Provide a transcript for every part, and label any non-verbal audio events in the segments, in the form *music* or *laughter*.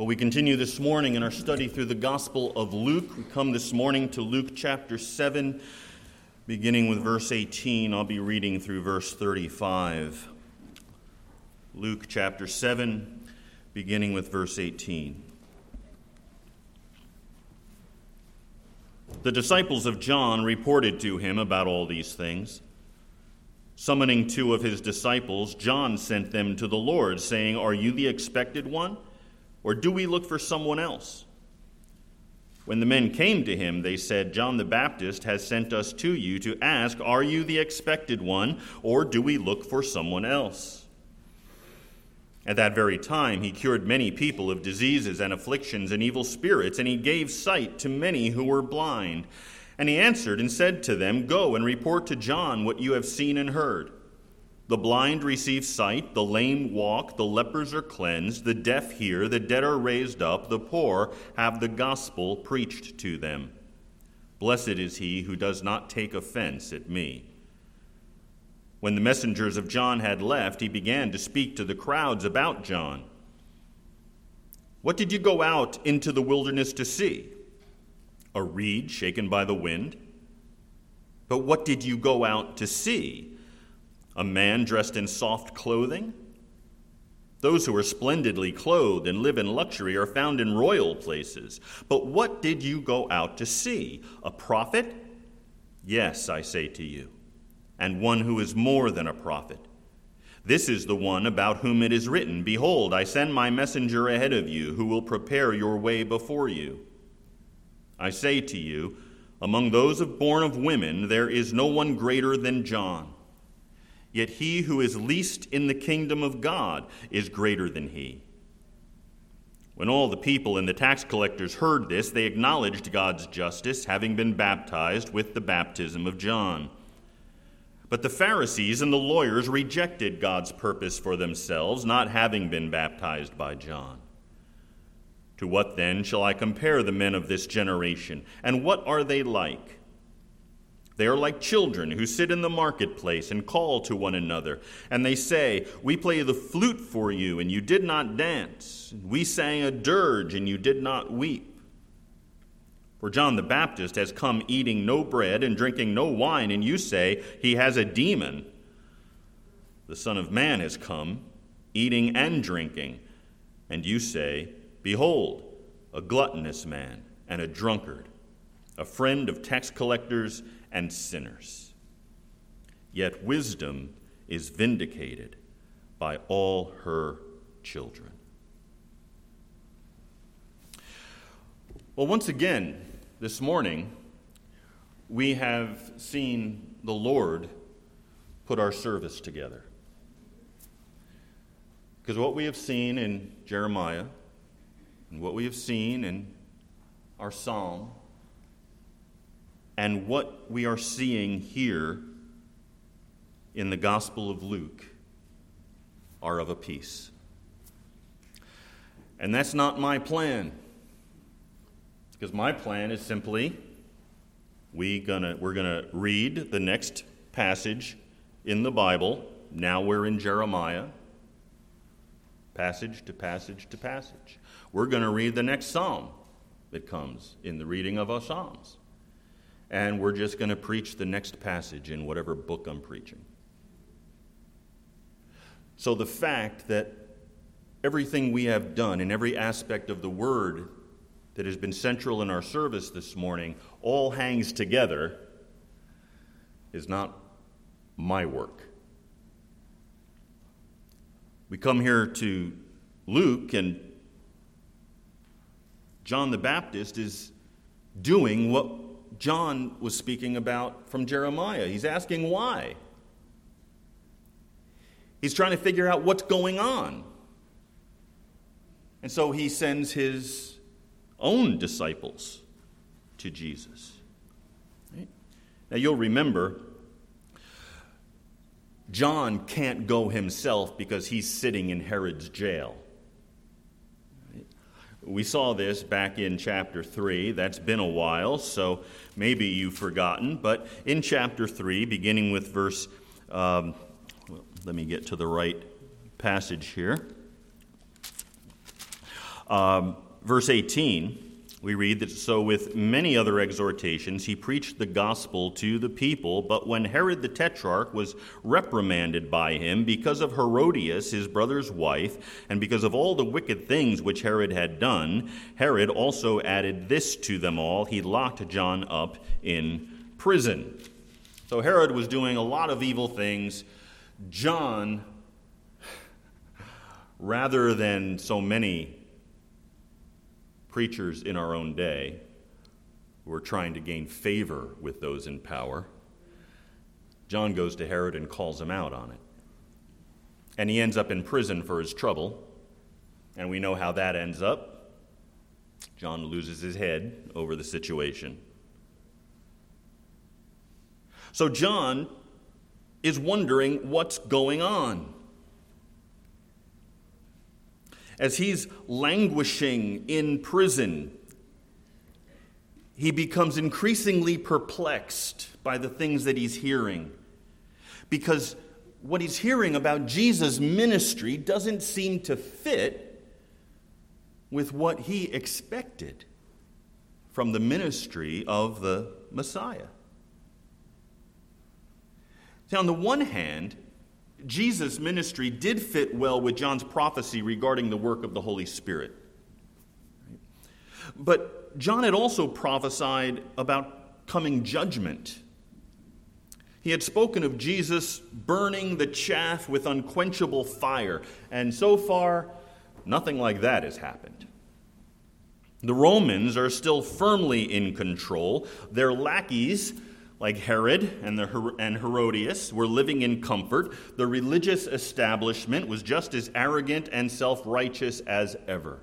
Well, we continue this morning in our study through the Gospel of Luke. We come this morning to Luke chapter 7, beginning with verse 18. I'll be reading through verse 35. Luke chapter 7, beginning with verse 18. The disciples of John reported to him about all these things. Summoning two of his disciples, John sent them to the Lord, saying, Are you the expected one? Or do we look for someone else? When the men came to him, they said, John the Baptist has sent us to you to ask, Are you the expected one, or do we look for someone else? At that very time, he cured many people of diseases and afflictions and evil spirits, and he gave sight to many who were blind. And he answered and said to them, Go and report to John what you have seen and heard. The blind receive sight, the lame walk, the lepers are cleansed, the deaf hear, the dead are raised up, the poor have the gospel preached to them. Blessed is he who does not take offense at me. When the messengers of John had left, he began to speak to the crowds about John. What did you go out into the wilderness to see? A reed shaken by the wind? But what did you go out to see? A man dressed in soft clothing? Those who are splendidly clothed and live in luxury are found in royal places. But what did you go out to see? A prophet? Yes, I say to you, and one who is more than a prophet. This is the one about whom it is written Behold, I send my messenger ahead of you, who will prepare your way before you. I say to you, among those of born of women, there is no one greater than John. Yet he who is least in the kingdom of God is greater than he. When all the people and the tax collectors heard this, they acknowledged God's justice, having been baptized with the baptism of John. But the Pharisees and the lawyers rejected God's purpose for themselves, not having been baptized by John. To what then shall I compare the men of this generation, and what are they like? They are like children who sit in the marketplace and call to one another. And they say, We play the flute for you, and you did not dance. We sang a dirge, and you did not weep. For John the Baptist has come eating no bread and drinking no wine, and you say, He has a demon. The Son of Man has come, eating and drinking, and you say, Behold, a gluttonous man and a drunkard, a friend of tax collectors and sinners. Yet wisdom is vindicated by all her children. Well, once again, this morning, we have seen the Lord put our service together. Because what we have seen in Jeremiah and what we have seen in our psalm and what we are seeing here in the Gospel of Luke are of a piece. And that's not my plan. Because my plan is simply we gonna, we're going to read the next passage in the Bible. Now we're in Jeremiah. Passage to passage to passage. We're going to read the next psalm that comes in the reading of our psalms and we're just going to preach the next passage in whatever book I'm preaching. So the fact that everything we have done in every aspect of the word that has been central in our service this morning all hangs together is not my work. We come here to Luke, and John the Baptist is doing what John was speaking about from Jeremiah. He's asking why. He's trying to figure out what's going on. And so he sends his own disciples to Jesus. Right? Now you'll remember, John can't go himself because he's sitting in Herod's jail. We saw this back in chapter 3. That's been a while, so maybe you've forgotten. But in chapter 3, beginning with verse, um, well, let me get to the right passage here. Um, verse 18 we read that so with many other exhortations he preached the gospel to the people but when herod the tetrarch was reprimanded by him because of herodias his brother's wife and because of all the wicked things which herod had done herod also added this to them all. He locked john up in prison. So herod was doing a lot of evil things. John rather than so many preachers in our own day who are trying to gain favor with those in power. John goes to Herod and calls him out on it. And he ends up in prison for his trouble. And we know how that ends up. John loses his head over the situation. So John is wondering what's going on as he's languishing in prison, he becomes increasingly perplexed by the things that he's hearing. Because what he's hearing about Jesus' ministry doesn't seem to fit with what he expected from the ministry of the Messiah. Now, on the one hand, Jesus' ministry did fit well with John's prophecy regarding the work of the Holy Spirit. But John had also prophesied about coming judgment. He had spoken of Jesus burning the chaff with unquenchable fire, and so far, nothing like that has happened. The Romans are still firmly in control. Their lackeys like Herod and, the, and Herodias, were living in comfort. The religious establishment was just as arrogant and self righteous as ever.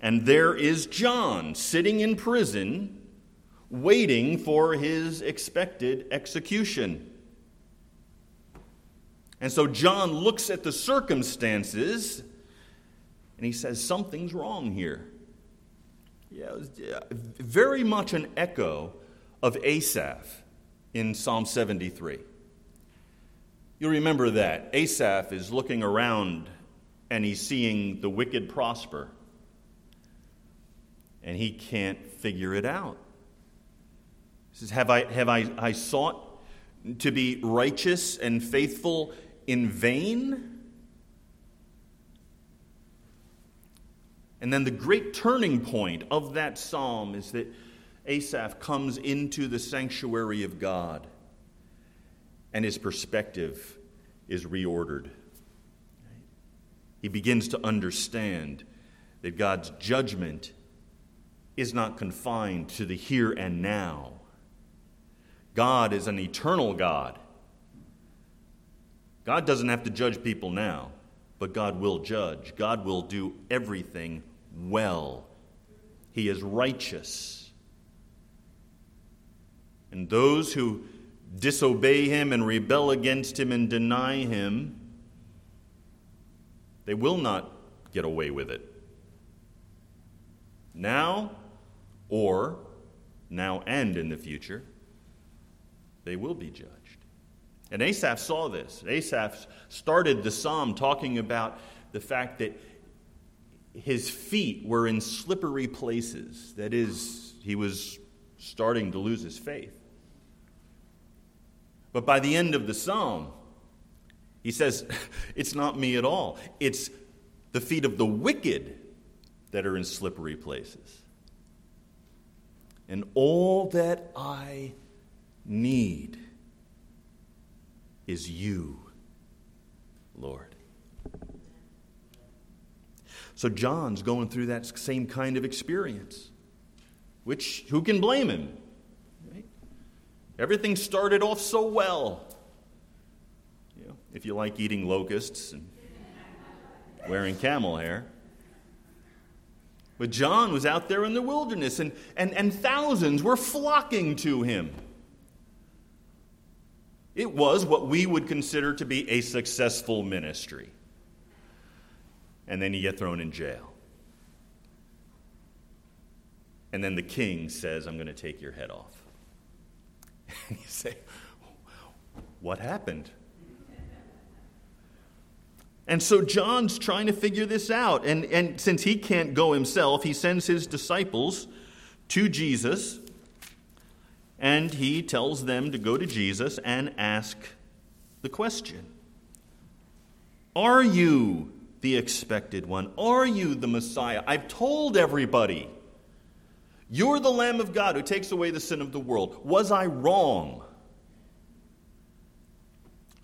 And there is John sitting in prison, waiting for his expected execution. And so John looks at the circumstances and he says, Something's wrong here. Yeah, uh, very much an echo of Asaph in Psalm 73. You'll remember that. Asaph is looking around and he's seeing the wicked prosper. And he can't figure it out. He says, Have I, have I, I sought to be righteous and faithful in vain? And then the great turning point of that psalm is that Asaph comes into the sanctuary of God and his perspective is reordered. He begins to understand that God's judgment is not confined to the here and now. God is an eternal God. God doesn't have to judge people now, but God will judge. God will do everything well. He is righteous. And those who disobey him and rebel against him and deny him, they will not get away with it. Now, or now and in the future, they will be judged. And Asaph saw this. Asaph started the psalm talking about the fact that his feet were in slippery places. That is, he was starting to lose his faith. But by the end of the psalm, he says, *laughs* It's not me at all. It's the feet of the wicked that are in slippery places. And all that I need is you, Lord. So John's going through that same kind of experience, which who can blame him? Everything started off so well. You know, if you like eating locusts and wearing camel hair. But John was out there in the wilderness, and, and, and thousands were flocking to him. It was what we would consider to be a successful ministry. And then you get thrown in jail. And then the king says, I'm going to take your head off. And *laughs* you say, What happened? And so John's trying to figure this out. And, and since he can't go himself, he sends his disciples to Jesus and he tells them to go to Jesus and ask the question Are you the expected one? Are you the Messiah? I've told everybody. You're the Lamb of God who takes away the sin of the world. Was I wrong?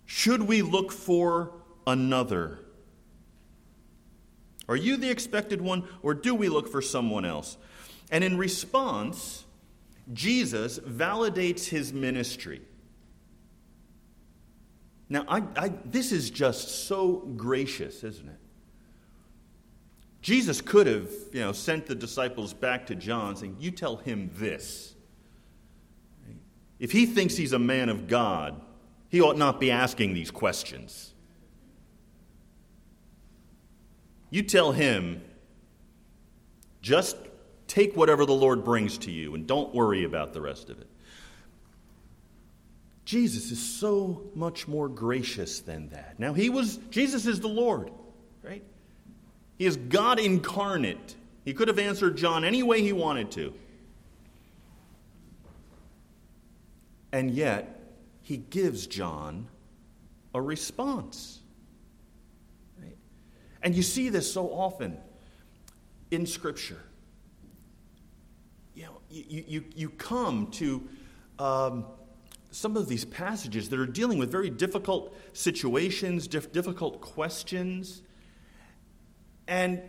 Should we look for another? Are you the expected one, or do we look for someone else? And in response, Jesus validates his ministry. Now, I, I, this is just so gracious, isn't it? Jesus could have, you know, sent the disciples back to John saying, You tell him this. If he thinks he's a man of God, he ought not be asking these questions. You tell him, just take whatever the Lord brings to you and don't worry about the rest of it. Jesus is so much more gracious than that. Now, he was, Jesus is the Lord, right? He is God incarnate. He could have answered John any way he wanted to. And yet, he gives John a response. Right? And you see this so often in Scripture. You know, you, you, you come to um, some of these passages that are dealing with very difficult situations, difficult questions. And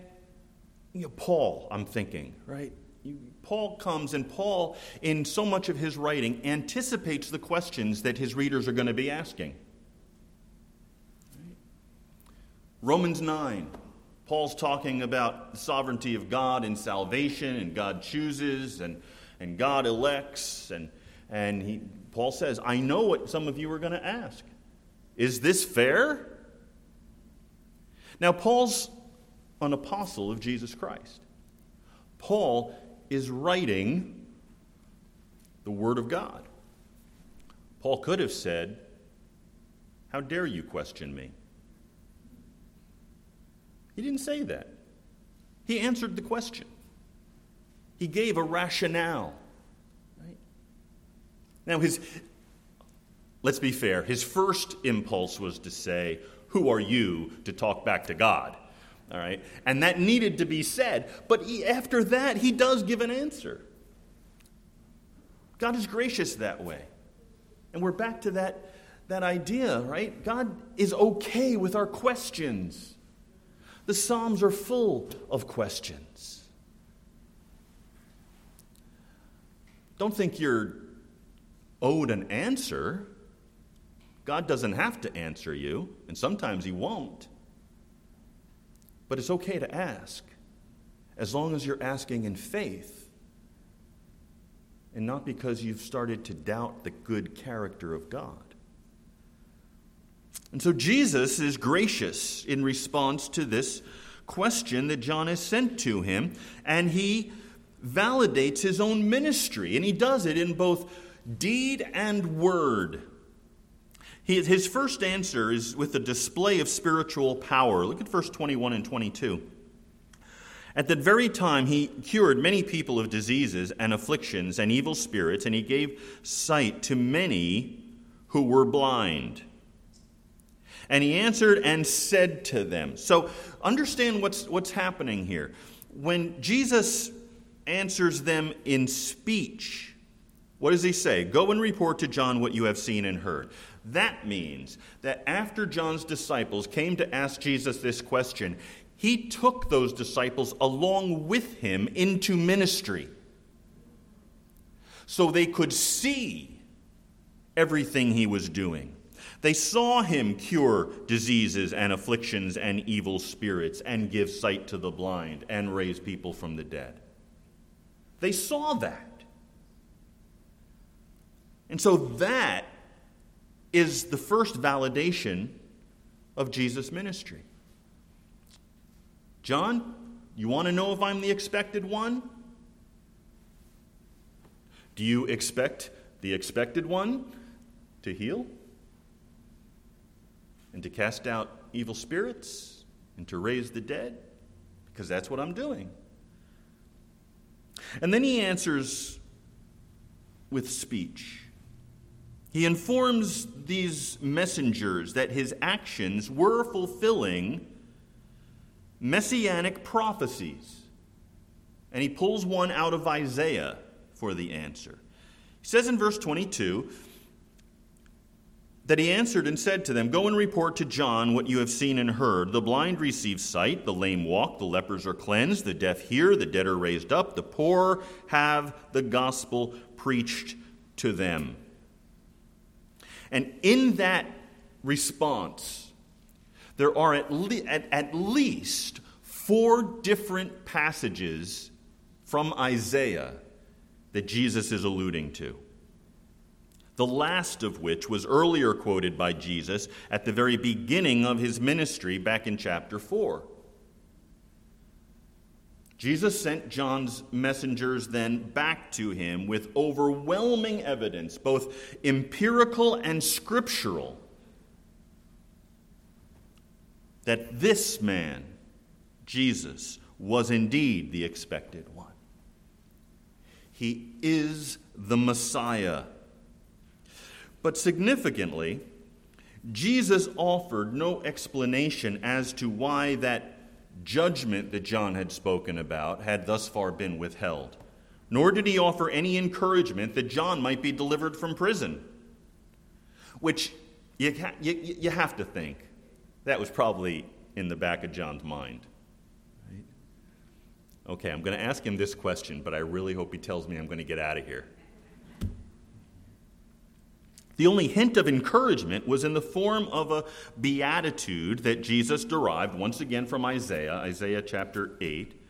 you know, Paul, I'm thinking, right? Paul comes, and Paul, in so much of his writing, anticipates the questions that his readers are going to be asking. Romans 9, Paul's talking about the sovereignty of God in salvation, and God chooses, and, and God elects. And, and he, Paul says, I know what some of you are going to ask. Is this fair? Now, Paul's an apostle of Jesus Christ. Paul is writing the Word of God. Paul could have said, How dare you question me? He didn't say that. He answered the question. He gave a rationale. Right? Now, his, let's be fair, his first impulse was to say, Who are you to talk back to God? All right? And that needed to be said. But he, after that, he does give an answer. God is gracious that way. And we're back to that, that idea, right? God is okay with our questions. The Psalms are full of questions. Don't think you're owed an answer. God doesn't have to answer you, and sometimes He won't. But it's okay to ask as long as you're asking in faith and not because you've started to doubt the good character of God. And so Jesus is gracious in response to this question that John has sent to him, and he validates his own ministry, and he does it in both deed and word. His first answer is with a display of spiritual power. Look at verse 21 and 22. At that very time, he cured many people of diseases and afflictions and evil spirits, and he gave sight to many who were blind. And he answered and said to them. So understand what's, what's happening here. When Jesus answers them in speech, what does he say? Go and report to John what you have seen and heard. That means that after John's disciples came to ask Jesus this question, he took those disciples along with him into ministry so they could see everything he was doing. They saw him cure diseases and afflictions and evil spirits and give sight to the blind and raise people from the dead. They saw that. And so that is the first validation of Jesus' ministry. John, you want to know if I'm the expected one? Do you expect the expected one to heal and to cast out evil spirits and to raise the dead? Because that's what I'm doing. And then he answers with speech. He informs these messengers that his actions were fulfilling messianic prophecies. And he pulls one out of Isaiah for the answer. He says in verse 22 that he answered and said to them, Go and report to John what you have seen and heard. The blind receive sight, the lame walk, the lepers are cleansed, the deaf hear, the dead are raised up, the poor have the gospel preached to them. And in that response, there are at, le- at, at least four different passages from Isaiah that Jesus is alluding to. The last of which was earlier quoted by Jesus at the very beginning of his ministry back in chapter 4. Jesus sent John's messengers then back to him with overwhelming evidence, both empirical and scriptural, that this man, Jesus, was indeed the expected one. He is the Messiah. But significantly, Jesus offered no explanation as to why that judgment that John had spoken about had thus far been withheld, nor did he offer any encouragement that John might be delivered from prison. Which you, ha- you, you have to think that was probably in the back of John's mind. Right? Okay, I'm going to ask him this question, but I really hope he tells me I'm going to get out of here. The only hint of encouragement was in the form of a beatitude that Jesus derived once again from Isaiah, Isaiah chapter 8.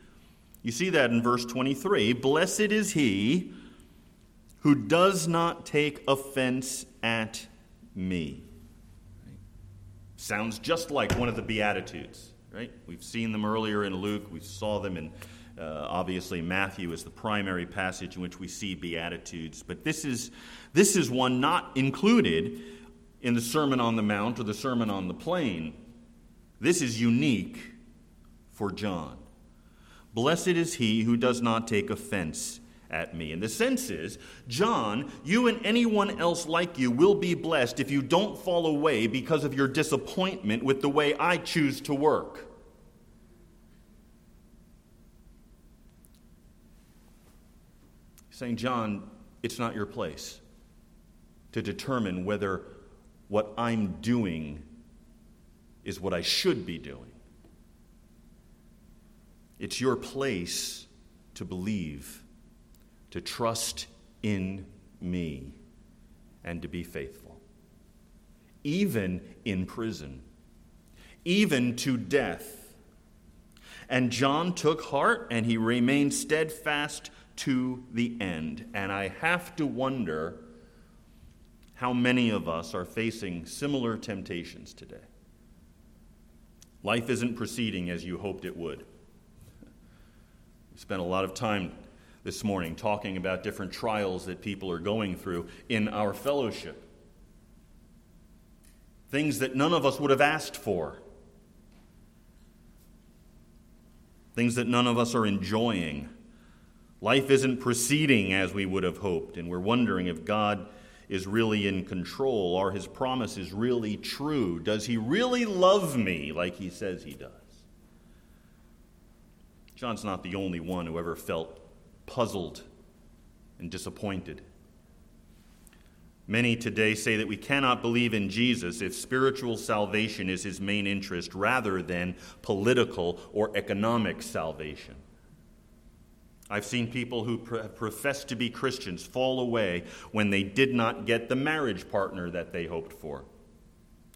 You see that in verse 23 Blessed is he who does not take offense at me. Sounds just like one of the Beatitudes, right? We've seen them earlier in Luke, we saw them in uh, obviously, Matthew is the primary passage in which we see Beatitudes, but this is, this is one not included in the Sermon on the Mount or the Sermon on the Plain. This is unique for John. Blessed is he who does not take offense at me. And the sense is, John, you and anyone else like you will be blessed if you don't fall away because of your disappointment with the way I choose to work. Saying, John, it's not your place to determine whether what I'm doing is what I should be doing. It's your place to believe, to trust in me, and to be faithful. Even in prison, even to death. And John took heart and he remained steadfast to the end. And I have to wonder how many of us are facing similar temptations today. Life isn't proceeding as you hoped it would. We spent a lot of time this morning talking about different trials that people are going through in our fellowship. Things that none of us would have asked for. Things that none of us are enjoying. Life isn't proceeding as we would have hoped, and we're wondering if God is really in control. Are his promises really true? Does he really love me like he says he does? John's not the only one who ever felt puzzled and disappointed. Many today say that we cannot believe in Jesus if spiritual salvation is his main interest rather than political or economic salvation. I've seen people who profess to be Christians fall away when they did not get the marriage partner that they hoped for,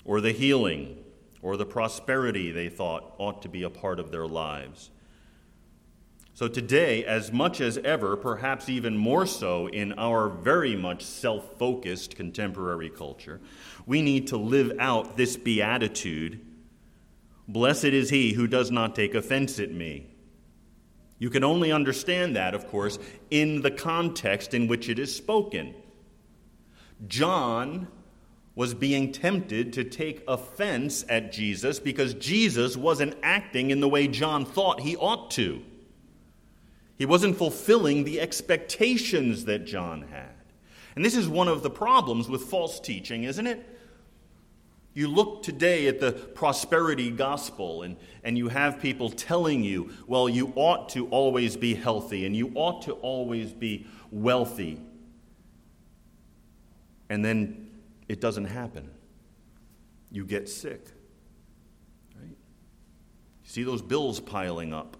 or the healing, or the prosperity they thought ought to be a part of their lives. So, today, as much as ever, perhaps even more so in our very much self focused contemporary culture, we need to live out this beatitude Blessed is he who does not take offense at me. You can only understand that, of course, in the context in which it is spoken. John was being tempted to take offense at Jesus because Jesus wasn't acting in the way John thought he ought to. He wasn't fulfilling the expectations that John had. And this is one of the problems with false teaching, isn't it? You look today at the prosperity gospel, and, and you have people telling you, well, you ought to always be healthy and you ought to always be wealthy. And then it doesn't happen. You get sick. Right? You see those bills piling up.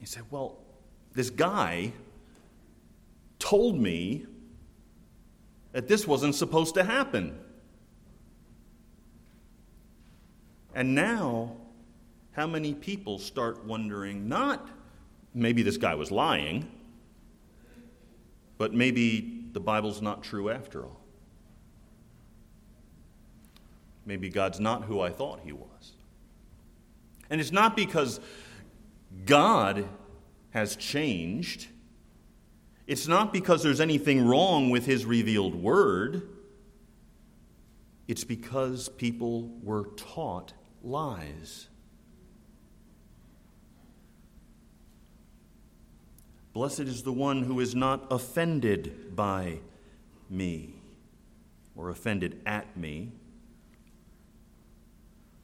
You say, well, this guy told me that this wasn't supposed to happen. And now, how many people start wondering not maybe this guy was lying, but maybe the Bible's not true after all. Maybe God's not who I thought he was. And it's not because God has changed. It's not because there's anything wrong with his revealed word. It's because people were taught lies. Blessed is the one who is not offended by me or offended at me.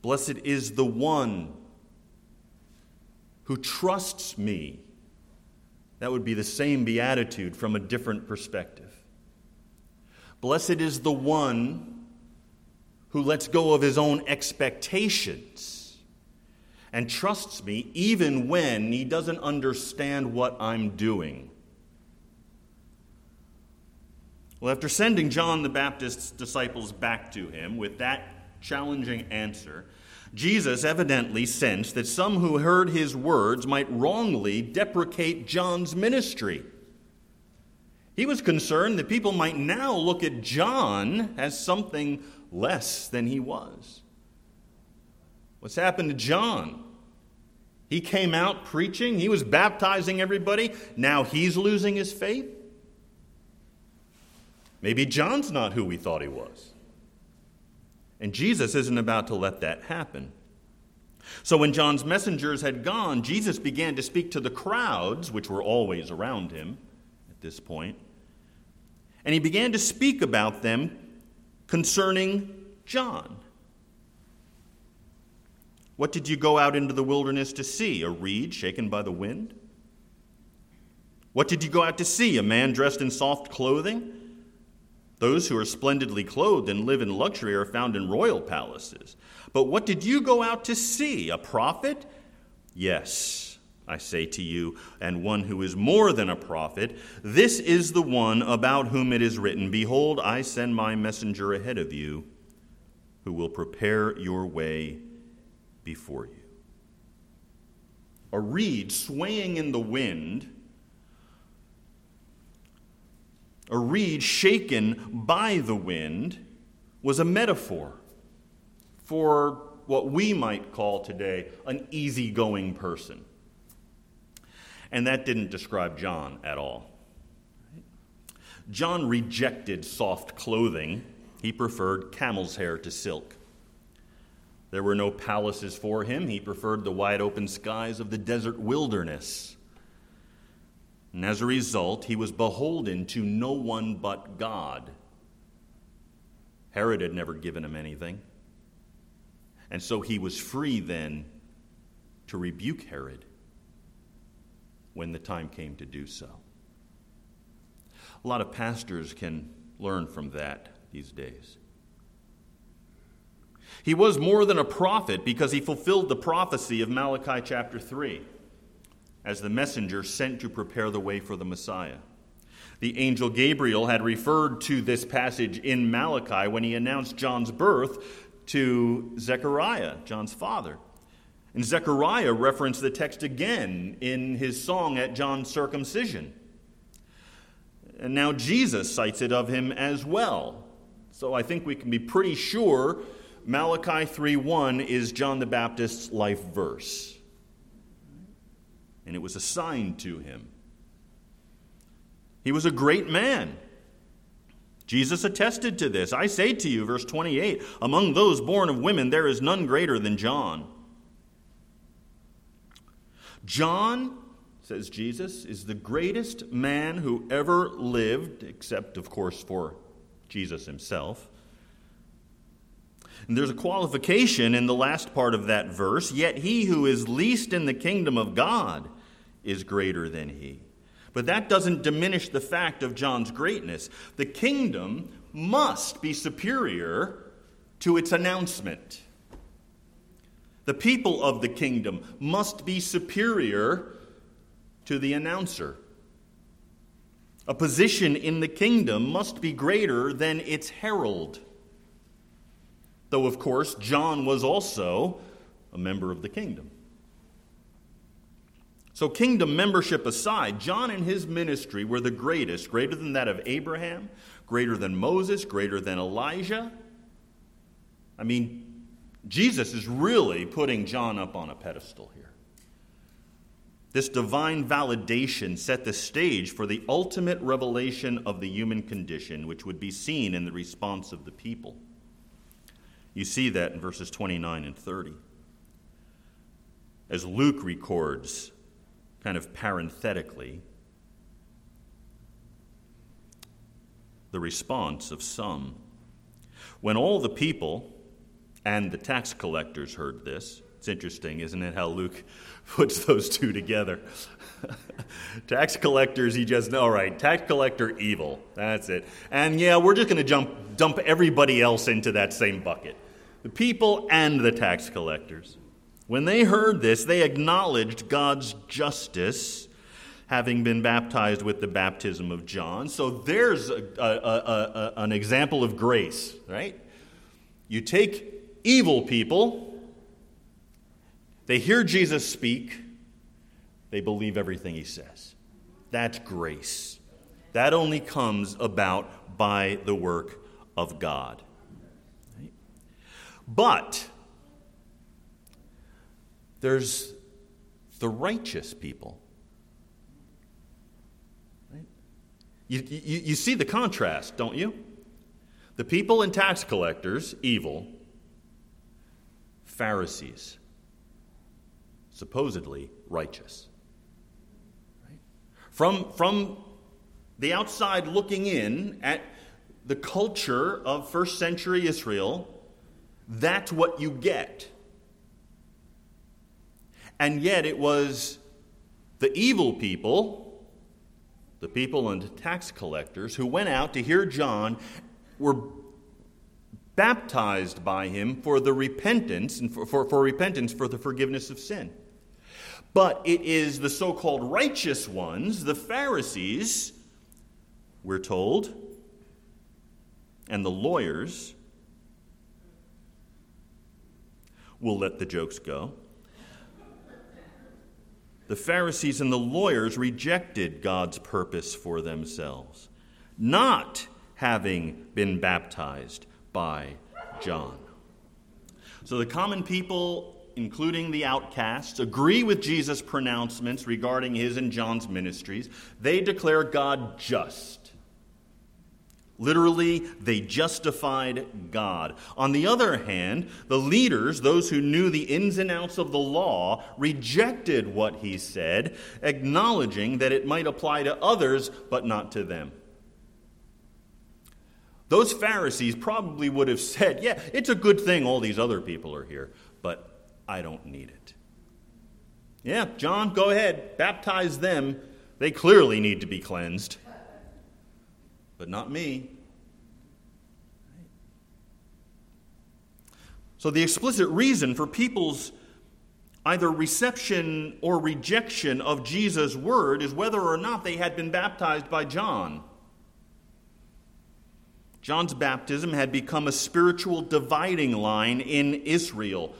Blessed is the one who trusts me. That would be the same beatitude from a different perspective. Blessed is the one who lets go of his own expectations and trusts me even when he doesn't understand what I'm doing. Well, after sending John the Baptist's disciples back to him with that challenging answer, Jesus evidently sensed that some who heard his words might wrongly deprecate John's ministry. He was concerned that people might now look at John as something less than he was. What's happened to John? He came out preaching, he was baptizing everybody. Now he's losing his faith? Maybe John's not who we thought he was. And Jesus isn't about to let that happen. So when John's messengers had gone, Jesus began to speak to the crowds, which were always around him at this point. And he began to speak about them concerning John. What did you go out into the wilderness to see? A reed shaken by the wind? What did you go out to see? A man dressed in soft clothing? Those who are splendidly clothed and live in luxury are found in royal palaces. But what did you go out to see? A prophet? Yes, I say to you, and one who is more than a prophet. This is the one about whom it is written Behold, I send my messenger ahead of you, who will prepare your way before you. A reed swaying in the wind a reed shaken by the wind, was a metaphor for what we might call today an easygoing person. And that didn't describe John at all. John rejected soft clothing, he preferred camel's hair to silk. There were no palaces for him, he preferred the wide open skies of the desert wilderness. And as a result, he was beholden to no one but God. Herod had never given him anything. And so he was free then to rebuke Herod when the time came to do so. A lot of pastors can learn from that these days. He was more than a prophet because he fulfilled the prophecy of Malachi chapter 3 as the messenger sent to prepare the way for the Messiah. The angel Gabriel had referred to this passage in Malachi when he announced John's birth to Zechariah, John's father. And Zechariah referenced the text again in his song at John's circumcision. And now Jesus cites it of him as well. So I think we can be pretty sure Malachi 3:1 is John the Baptist's life verse and it was assigned to him. He was a great man. Jesus attested to this. I say to you, verse 28, among those born of women, there is none greater than John. John, says Jesus, is the greatest man who ever lived, except, of course, for Jesus himself. And there's a qualification in the last part of that verse yet he who is least in the kingdom of God is greater than he. But that doesn't diminish the fact of John's greatness. The kingdom must be superior to its announcement. The people of the kingdom must be superior to the announcer. A position in the kingdom must be greater than its herald. Though, of course, John was also a member of the kingdom. So, kingdom membership aside, John and his ministry were the greatest, greater than that of Abraham, greater than Moses, greater than Elijah. I mean, Jesus is really putting John up on a pedestal here. This divine validation set the stage for the ultimate revelation of the human condition, which would be seen in the response of the people. You see that in verses 29 and 30. As Luke records kind of parenthetically, the response of some. When all the people and the tax collectors heard this, it's interesting, isn't it, how Luke *laughs* puts those two together? *laughs* tax collectors, he just, all right, tax collector evil. That's it. And yeah, we're just going to jump dump everybody else into that same bucket the people and the tax collectors. When they heard this, they acknowledged God's justice, having been baptized with the baptism of John. So there's a, a, a, an example of grace, right? You take evil people, they hear Jesus speak, they believe everything he says. That's grace. That only comes about by the work of God. Right? But there's the righteous people. Right? You, you, you see the contrast, don't you? The people and tax collectors, evil, Pharisees, supposedly righteous. Right? From, from the outside looking in at the culture of first century Israel, that's what you get. And yet it was the evil people, the people and tax collectors, who went out to hear John, were baptized by him for the repentance and for, for, for repentance for the forgiveness of sin. But it is the so called righteous ones, the Pharisees, we're told, and the lawyers will let the jokes go the Pharisees and the lawyers rejected God's purpose for themselves, not having been baptized by John. So the common people, including the outcasts, agree with Jesus' pronouncements regarding his and John's ministries. They declare God just Literally, they justified God. On the other hand, the leaders, those who knew the ins and outs of the law, rejected what he said, acknowledging that it might apply to others, but not to them. Those Pharisees probably would have said, Yeah, it's a good thing all these other people are here, but I don't need it. Yeah, John, go ahead, baptize them. They clearly need to be cleansed but not me. So, the explicit reason for people's either reception or rejection of Jesus' word is whether or not they had been baptized by John. John's baptism had become a spiritual dividing line in Israel,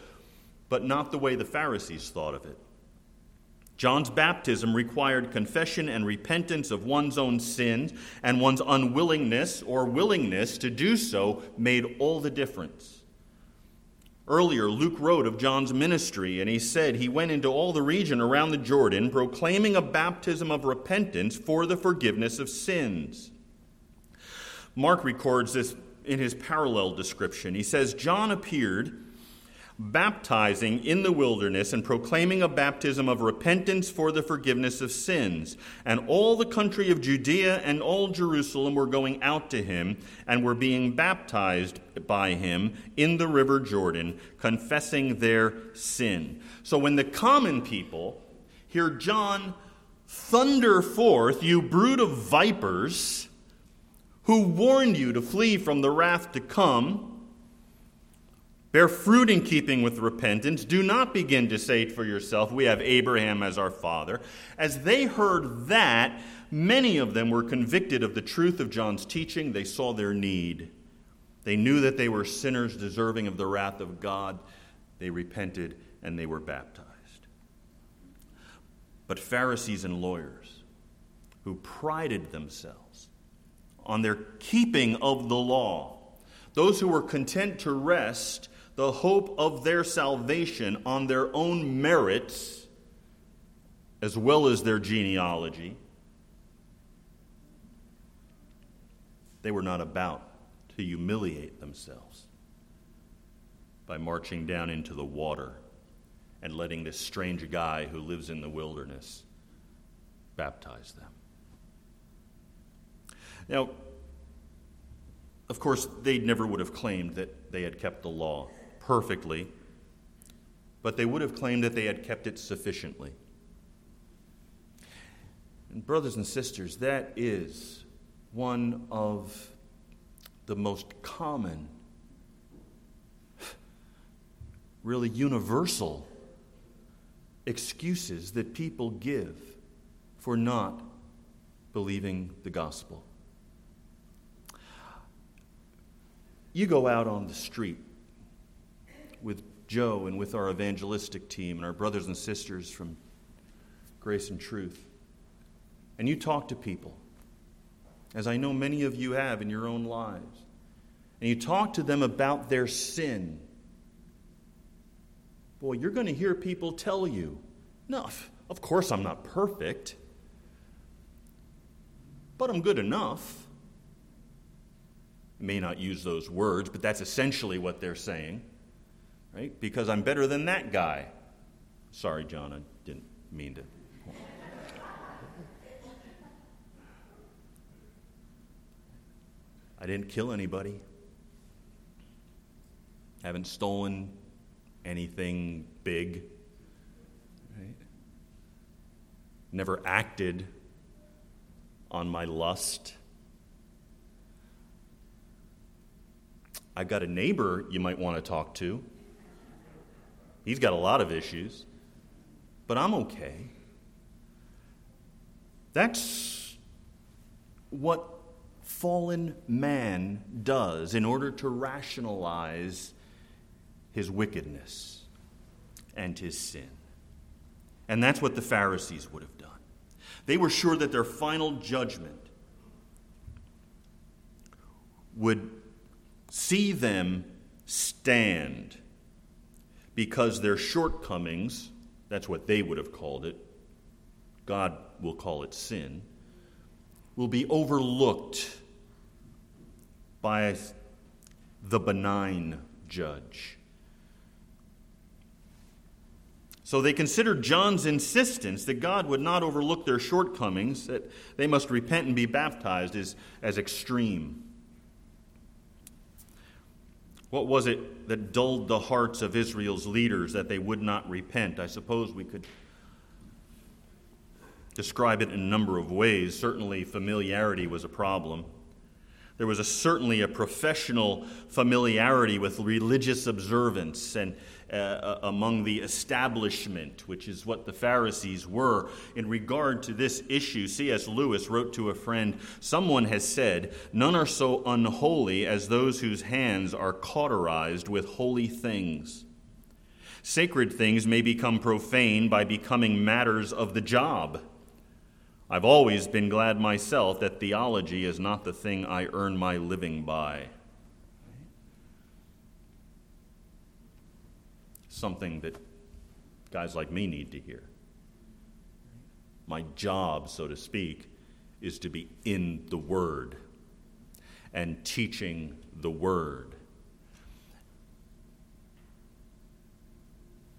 but not the way the Pharisees thought of it. John's baptism required confession and repentance of one's own sins, and one's unwillingness or willingness to do so made all the difference. Earlier, Luke wrote of John's ministry, and he said he went into all the region around the Jordan, proclaiming a baptism of repentance for the forgiveness of sins. Mark records this in his parallel description. He says, John appeared baptizing in the wilderness and proclaiming a baptism of repentance for the forgiveness of sins. And all the country of Judea and all Jerusalem were going out to him and were being baptized by him in the river Jordan, confessing their sin. So when the common people hear John thunder forth, You brood of vipers, who warned you to flee from the wrath to come, Bear fruit in keeping with repentance. Do not begin to say for yourself, We have Abraham as our father. As they heard that, many of them were convicted of the truth of John's teaching. They saw their need. They knew that they were sinners deserving of the wrath of God. They repented and they were baptized. But Pharisees and lawyers, who prided themselves on their keeping of the law, those who were content to rest the hope of their salvation on their own merits as well as their genealogy. They were not about to humiliate themselves by marching down into the water and letting this strange guy who lives in the wilderness baptize them. Now, of course, they never would have claimed that they had kept the law perfectly, but they would have claimed that they had kept it sufficiently. And, brothers and sisters, that is one of the most common, really universal excuses that people give for not believing the gospel. You go out on the street with Joe and with our evangelistic team and our brothers and sisters from Grace and Truth, and you talk to people, as I know many of you have in your own lives, and you talk to them about their sin, boy, you're going to hear people tell you, no, of course I'm not perfect, but I'm good enough. may not use those words, but that's essentially what they're saying right? Because I'm better than that guy. Sorry, John, I didn't mean to. I didn't kill anybody. Haven't stolen anything big. Right? Never acted on my lust. I've got a neighbor you might want to talk to. He's got a lot of issues, but I'm okay. That's what fallen man does in order to rationalize his wickedness and his sin. And that's what the Pharisees would have done. They were sure that their final judgment would see them stand because their shortcomings, that's what they would have called it, God will call it sin, will be overlooked by the benign judge. So they considered John's insistence that God would not overlook their shortcomings, that they must repent and be baptized, as, as extreme. What was it that dulled the hearts of Israel's leaders that they would not repent? I suppose we could describe it in a number of ways. Certainly, familiarity was a problem. There was a, certainly a professional familiarity with religious observance and uh, among the establishment, which is what the Pharisees were. In regard to this issue, C.S. Lewis wrote to a friend Someone has said, None are so unholy as those whose hands are cauterized with holy things. Sacred things may become profane by becoming matters of the job. I've always been glad myself that theology is not the thing I earn my living by. something that guys like me need to hear. My job, so to speak, is to be in the Word. and teaching the word.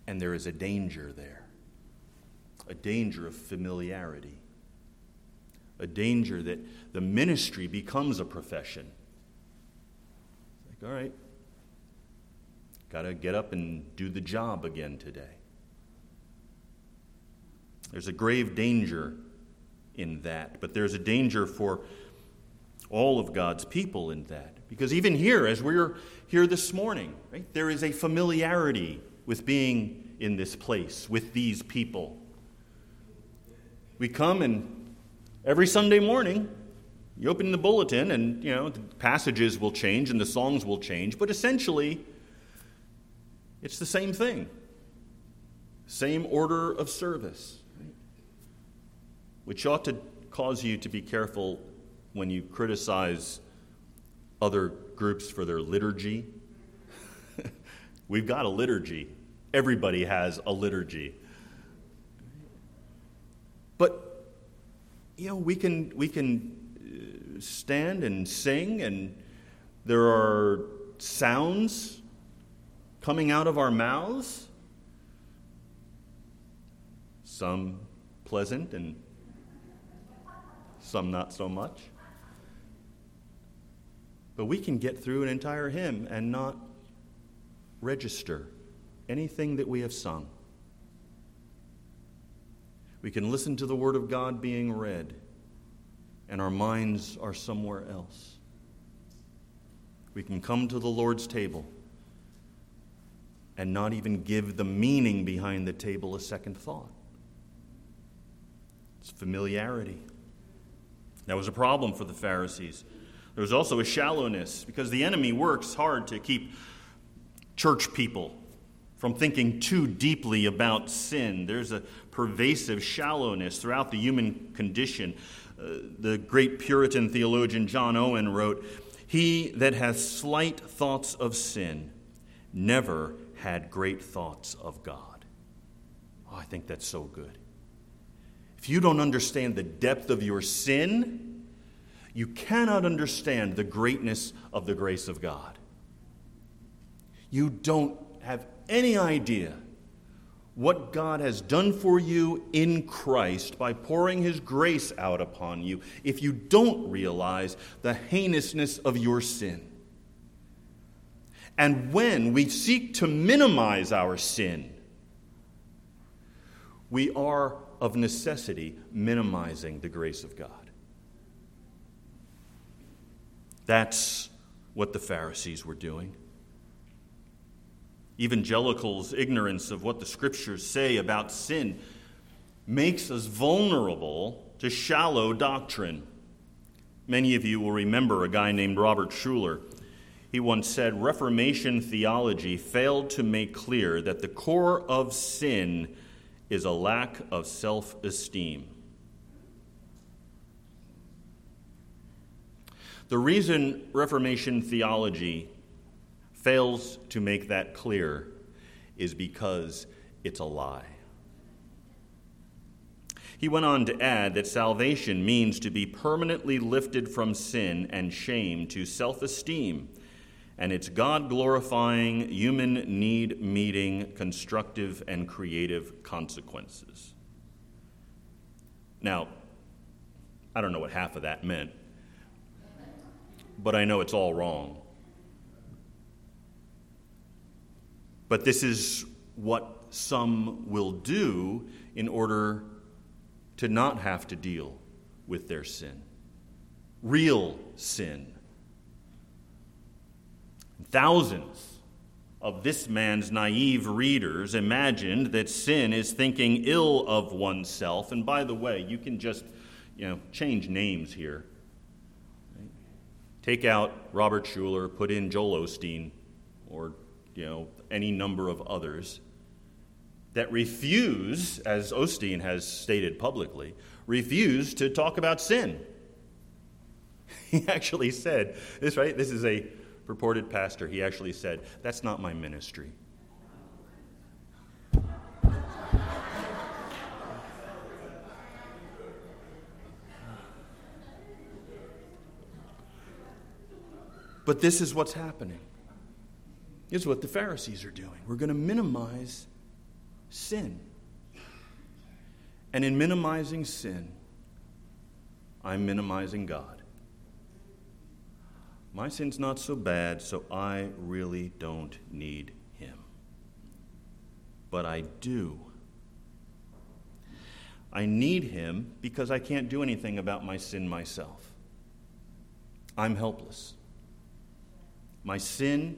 And there is a danger there a danger of familiarity, a danger that the ministry becomes a profession. It's like, all right, got to get up and do the job again today. There's a grave danger in that, but there's a danger for all of God's people in that. Because even here, as we're here this morning, right, there is a familiarity with being in this place, with these people. We come and every Sunday morning, you open the bulletin and, you know, the passages will change and the songs will change, but essentially, it's the same thing. Same order of service which ought to cause you to be careful when you criticize other groups for their liturgy. *laughs* We've got a liturgy. Everybody has a liturgy. But you know, we can we can uh, stand and sing and there are sounds coming out of our mouths. Some pleasant and some not so much. But we can get through an entire hymn and not register anything that we have sung. We can listen to the Word of God being read, and our minds are somewhere else. We can come to the Lord's table and not even give the meaning behind the table a second thought. It's familiarity. That was a problem for the Pharisees. There was also a shallowness because the enemy works hard to keep church people from thinking too deeply about sin. There's a pervasive shallowness throughout the human condition. Uh, the great Puritan theologian John Owen wrote, He that hath slight thoughts of sin never had great thoughts of God. Oh, I think that's so good. If you don't understand the depth of your sin, you cannot understand the greatness of the grace of God. You don't have any idea what God has done for you in Christ by pouring His grace out upon you if you don't realize the heinousness of your sin. And when we seek to minimize our sin, we are of necessity minimizing the grace of God. That's what the Pharisees were doing. Evangelicals' ignorance of what the scriptures say about sin makes us vulnerable to shallow doctrine. Many of you will remember a guy named Robert Schuller. He once said Reformation theology failed to make clear that the core of sin is a lack of self esteem. The reason Reformation theology fails to make that clear is because it's a lie. He went on to add that salvation means to be permanently lifted from sin and shame to self esteem and its God glorifying, human need meeting, constructive and creative consequences. Now, I don't know what half of that meant, but I know it's all wrong. But this is what some will do in order to not have to deal with their sin. Real sin Thousands of this man's naive readers imagined that sin is thinking ill of oneself. And by the way, you can just, you know, change names here. Take out Robert Schuller, put in Joel Osteen, or, you know, any number of others that refuse, as Osteen has stated publicly, refuse to talk about sin. *laughs* He actually said this, right? This is a purported pastor, he actually said, That's not my ministry. But this is what's happening. Is what the Pharisees are doing. We're going to minimize sin. And in minimizing sin, I'm minimizing God. My sin's not so bad, so I really don't need him. But I do. I need him because I can't do anything about my sin myself. I'm helpless. My sin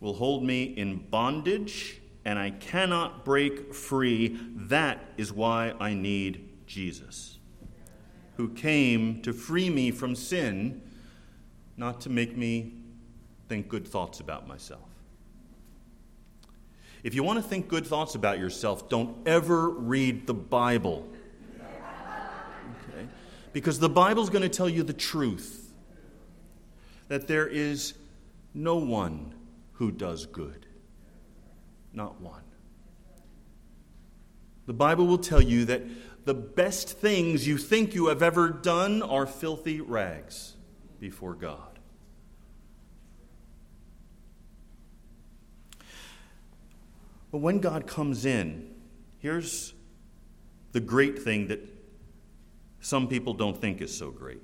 will hold me in bondage, and I cannot break free. That is why I need Jesus, who came to free me from sin, not to make me think good thoughts about myself. If you want to think good thoughts about yourself, don't ever read the Bible. Okay? Because the Bible's going to tell you the truth that there is no one who does good. Not one. The Bible will tell you that the best things you think you have ever done are filthy rags before God. But when God comes in, here's the great thing that some people don't think is so great.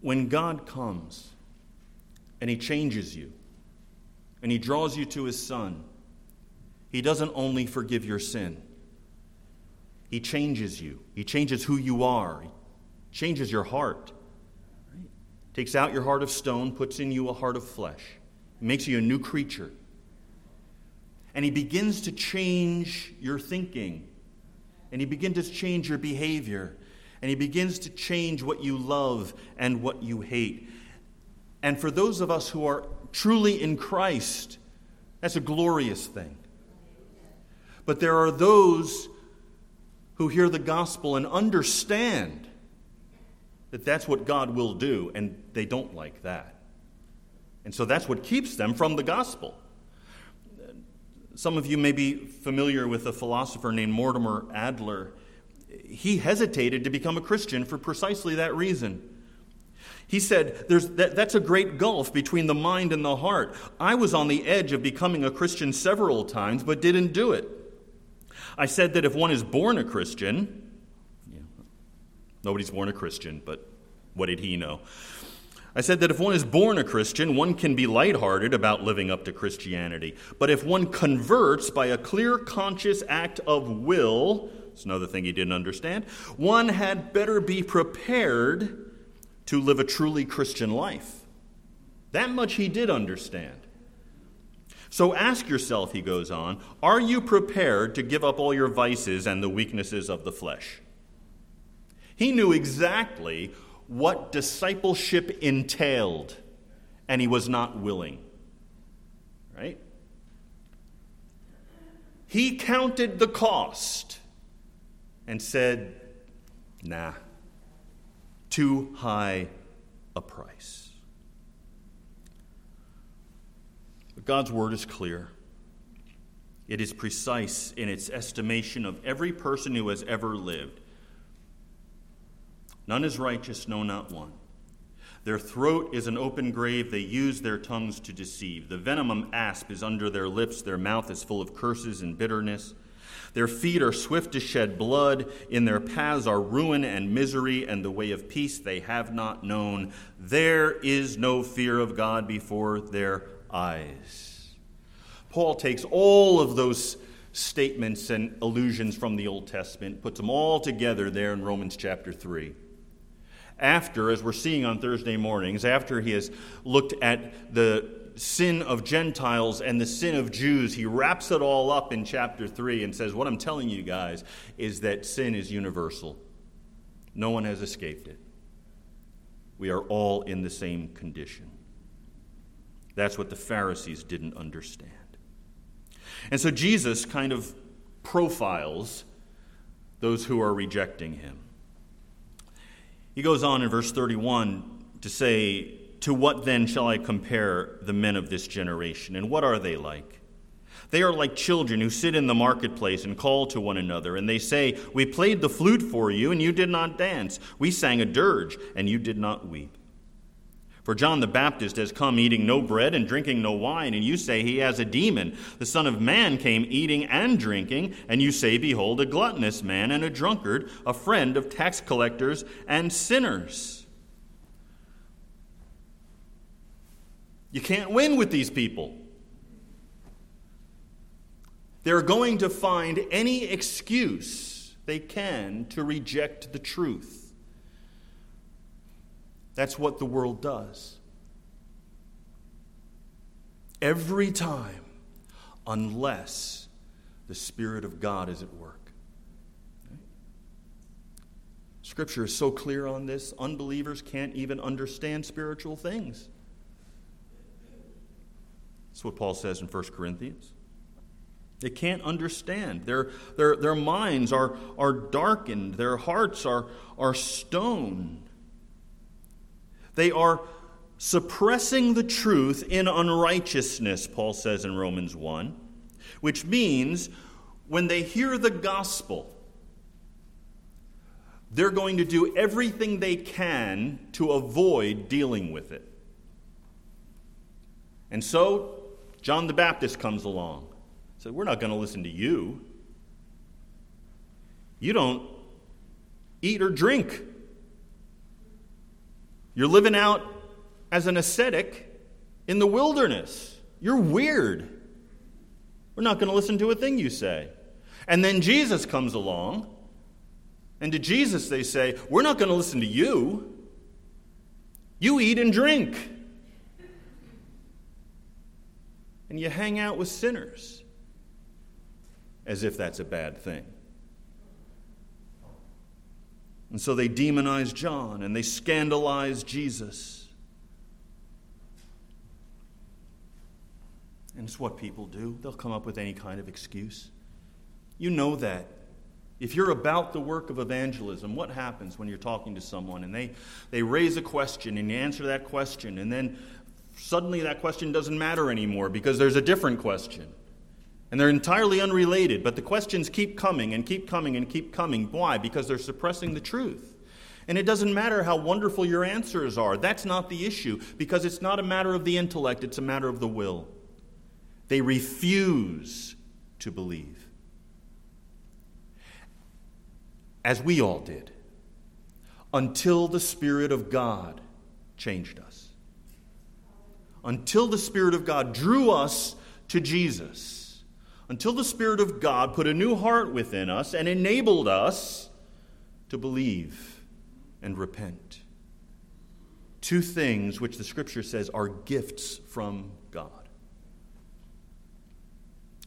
When God comes and He changes you and He draws you to His Son, He doesn't only forgive your sin, He changes you. He changes who you are, He changes your heart. Right? Takes out your heart of stone, puts in you a heart of flesh, He makes you a new creature. And He begins to change your thinking, and He begins to change your behavior, and He begins to change what you love and what you hate. And for those of us who are truly in Christ, that's a glorious thing. But there are those who hear the gospel and understand that that's what God will do, and they don't like that. And so that's what keeps them from the gospel. Some of you may be familiar with a philosopher named Mortimer Adler. He hesitated to become a Christian for precisely that reason. He said, that, That's a great gulf between the mind and the heart. I was on the edge of becoming a Christian several times, but didn't do it. I said that if one is born a Christian, yeah, nobody's born a Christian, but what did he know? I said that if one is born a Christian, one can be lighthearted about living up to Christianity. But if one converts by a clear, conscious act of will, it's another thing he didn't understand, one had better be prepared to live a truly Christian life. That much he did understand. So ask yourself, he goes on, are you prepared to give up all your vices and the weaknesses of the flesh? He knew exactly what discipleship entailed, and he was not willing. Right? He counted the cost and said, nah too high a price. But God's word is clear. It is precise in its estimation of every person who has ever lived. None is righteous, no, not one. Their throat is an open grave. They use their tongues to deceive. The venomous asp is under their lips. Their mouth is full of curses and bitterness. Their feet are swift to shed blood. In their paths are ruin and misery, and the way of peace they have not known. There is no fear of God before their eyes. Paul takes all of those statements and allusions from the Old Testament, puts them all together there in Romans chapter 3 after, as we're seeing on Thursday mornings, after he has looked at the sin of Gentiles and the sin of Jews, he wraps it all up in chapter 3 and says, What I'm telling you guys is that sin is universal. No one has escaped it. We are all in the same condition. That's what the Pharisees didn't understand. And so Jesus kind of profiles those who are rejecting him. He goes on in verse 31 to say, to what then shall I compare the men of this generation? And what are they like? They are like children who sit in the marketplace and call to one another, and they say, We played the flute for you, and you did not dance. We sang a dirge, and you did not weep. For John the Baptist has come eating no bread and drinking no wine, and you say he has a demon. The Son of Man came eating and drinking, and you say, Behold, a gluttonous man and a drunkard, a friend of tax collectors and sinners. You can't win with these people. They're going to find any excuse they can to reject the truth. That's what the world does. Every time, unless the Spirit of God is at work. Scripture is so clear on this, unbelievers can't even understand spiritual things. That's what Paul says in 1 Corinthians. They can't understand. Their, their, their minds are, are darkened, their hearts are, are stone. They are suppressing the truth in unrighteousness, Paul says in Romans 1, which means when they hear the gospel, they're going to do everything they can to avoid dealing with it. And so, John the Baptist comes along. Said, We're not going to listen to you. You don't eat or drink. You're living out as an ascetic in the wilderness. You're weird. We're not going to listen to a thing you say. And then Jesus comes along, and to Jesus they say, We're not going to listen to you. You eat and drink. And you hang out with sinners as if that's a bad thing. And so they demonize John and they scandalize Jesus. And it's what people do. They'll come up with any kind of excuse. You know that. If you're about the work of evangelism, what happens when you're talking to someone and they, they raise a question and you answer that question, and then suddenly that question doesn't matter anymore because there's a different question? And they're entirely unrelated, but the questions keep coming and keep coming and keep coming. Why? Because they're suppressing the truth. And it doesn't matter how wonderful your answers are. That's not the issue, because it's not a matter of the intellect, it's a matter of the will. They refuse to believe. As we all did, until the Spirit of God changed us. Until the Spirit of God drew us to Jesus until the Spirit of God put a new heart within us and enabled us to believe and repent. Two things which the Scripture says are gifts from God.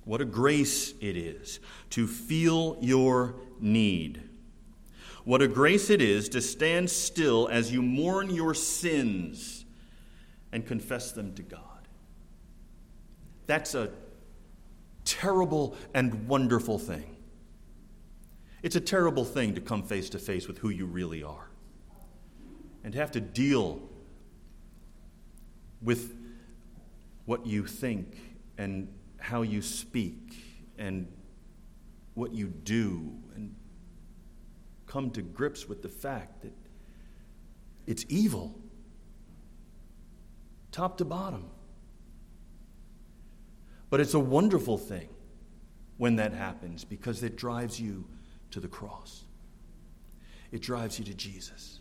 What a grace it is to feel your need. What a grace it is to stand still as you mourn your sins and confess them to God. That's a terrible and wonderful thing. It's a terrible thing to come face to face with who you really are and have to deal with what you think and how you speak and what you do and come to grips with the fact that it's evil, top to bottom. But it's a wonderful thing when that happens because it drives you to the cross, it drives you to Jesus.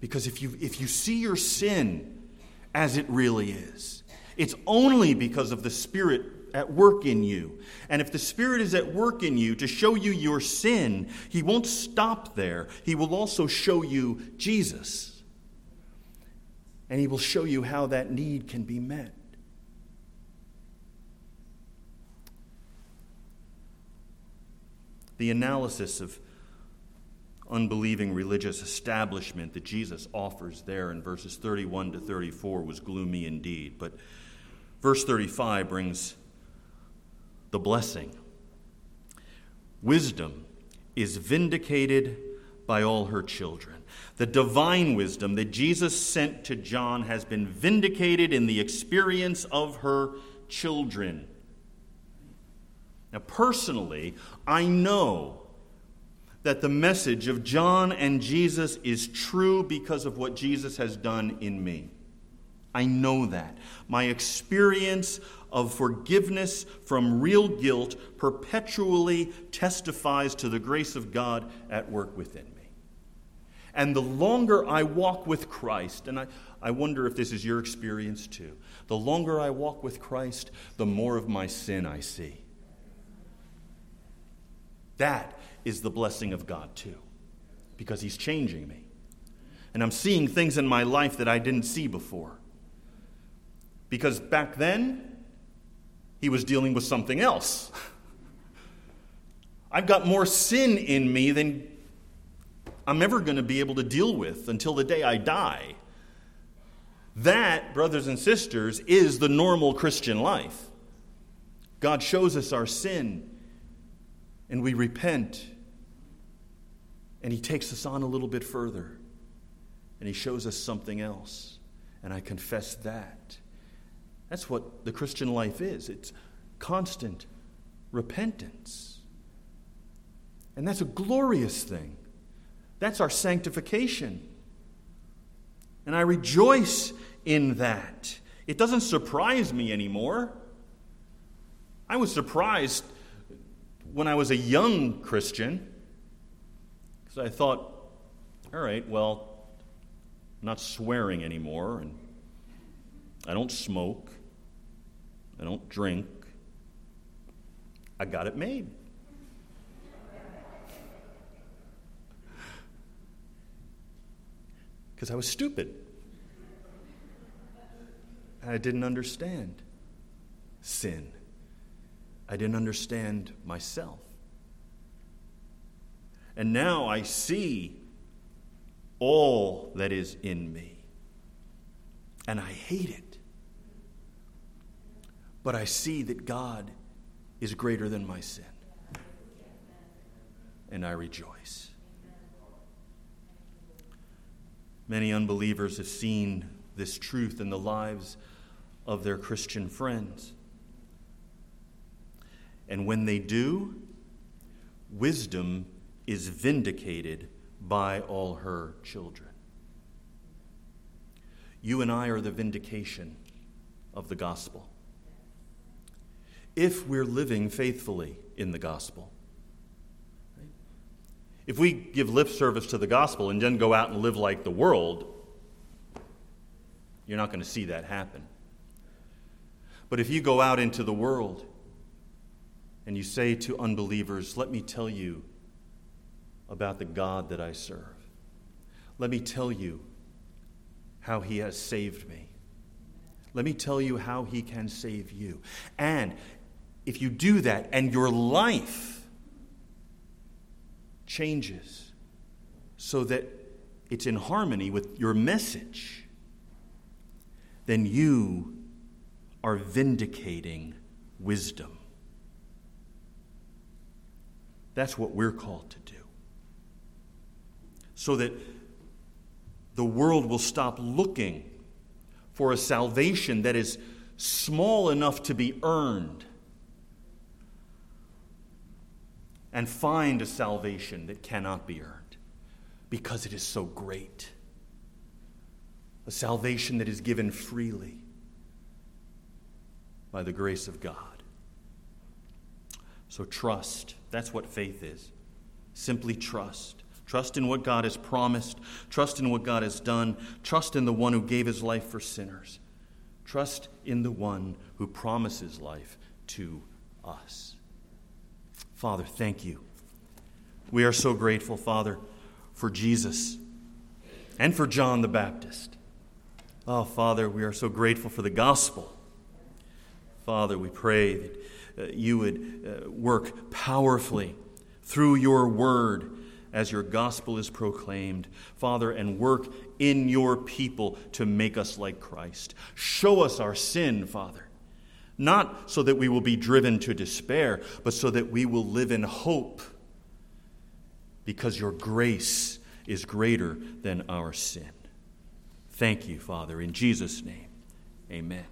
Because if you, if you see your sin as it really is, it's only because of the Spirit at work in you. And if the Spirit is at work in you to show you your sin, He won't stop there. He will also show you Jesus. And He will show you how that need can be met. the analysis of unbelieving religious establishment that Jesus offers there in verses 31 to 34 was gloomy indeed. But verse 35 brings the blessing. Wisdom is vindicated by all her children. The divine wisdom that Jesus sent to John has been vindicated in the experience of her children. Now, personally, I know that the message of John and Jesus is true because of what Jesus has done in me. I know that. My experience of forgiveness from real guilt perpetually testifies to the grace of God at work within. And the longer I walk with Christ, and I, I wonder if this is your experience too, the longer I walk with Christ, the more of my sin I see. That is the blessing of God too, because He's changing me. And I'm seeing things in my life that I didn't see before. Because back then, He was dealing with something else. *laughs* I've got more sin in me than I'm ever going to be able to deal with until the day I die. That, brothers and sisters, is the normal Christian life. God shows us our sin, and we repent, and He takes us on a little bit further, and He shows us something else, and I confess that. That's what the Christian life is it's constant repentance. And that's a glorious thing. That's our sanctification. And I rejoice in that. It doesn't surprise me anymore. I was surprised when I was a young Christian because I thought, all right, well, I'm not swearing anymore, and I don't smoke, I don't drink. I got it made. Because I was stupid. I didn't understand sin. I didn't understand myself. And now I see all that is in me. And I hate it. But I see that God is greater than my sin. And I rejoice. Many unbelievers have seen this truth in the lives of their Christian friends. And when they do, wisdom is vindicated by all her children. You and I are the vindication of the gospel. If we're living faithfully in the gospel. If we give lip service to the gospel and then go out and live like the world, you're not going to see that happen. But if you go out into the world and you say to unbelievers, Let me tell you about the God that I serve, let me tell you how he has saved me. Let me tell you how he can save you. And if you do that and your life changes so that it's in harmony with your message, then you are vindicating wisdom. That's what we're called to do. So that the world will stop looking for a salvation that is small enough to be earned and find a salvation that cannot be earned because it is so great. A salvation that is given freely by the grace of God. So trust. That's what faith is. Simply trust. Trust in what God has promised. Trust in what God has done. Trust in the one who gave his life for sinners. Trust in the one who promises life to us. Father, thank you. We are so grateful, Father, for Jesus and for John the Baptist. Oh, Father, we are so grateful for the gospel Father, we pray that uh, you would uh, work powerfully through your word as your gospel is proclaimed, Father, and work in your people to make us like Christ. Show us our sin, Father, not so that we will be driven to despair, but so that we will live in hope because your grace is greater than our sin. Thank you, Father. In Jesus' name, amen.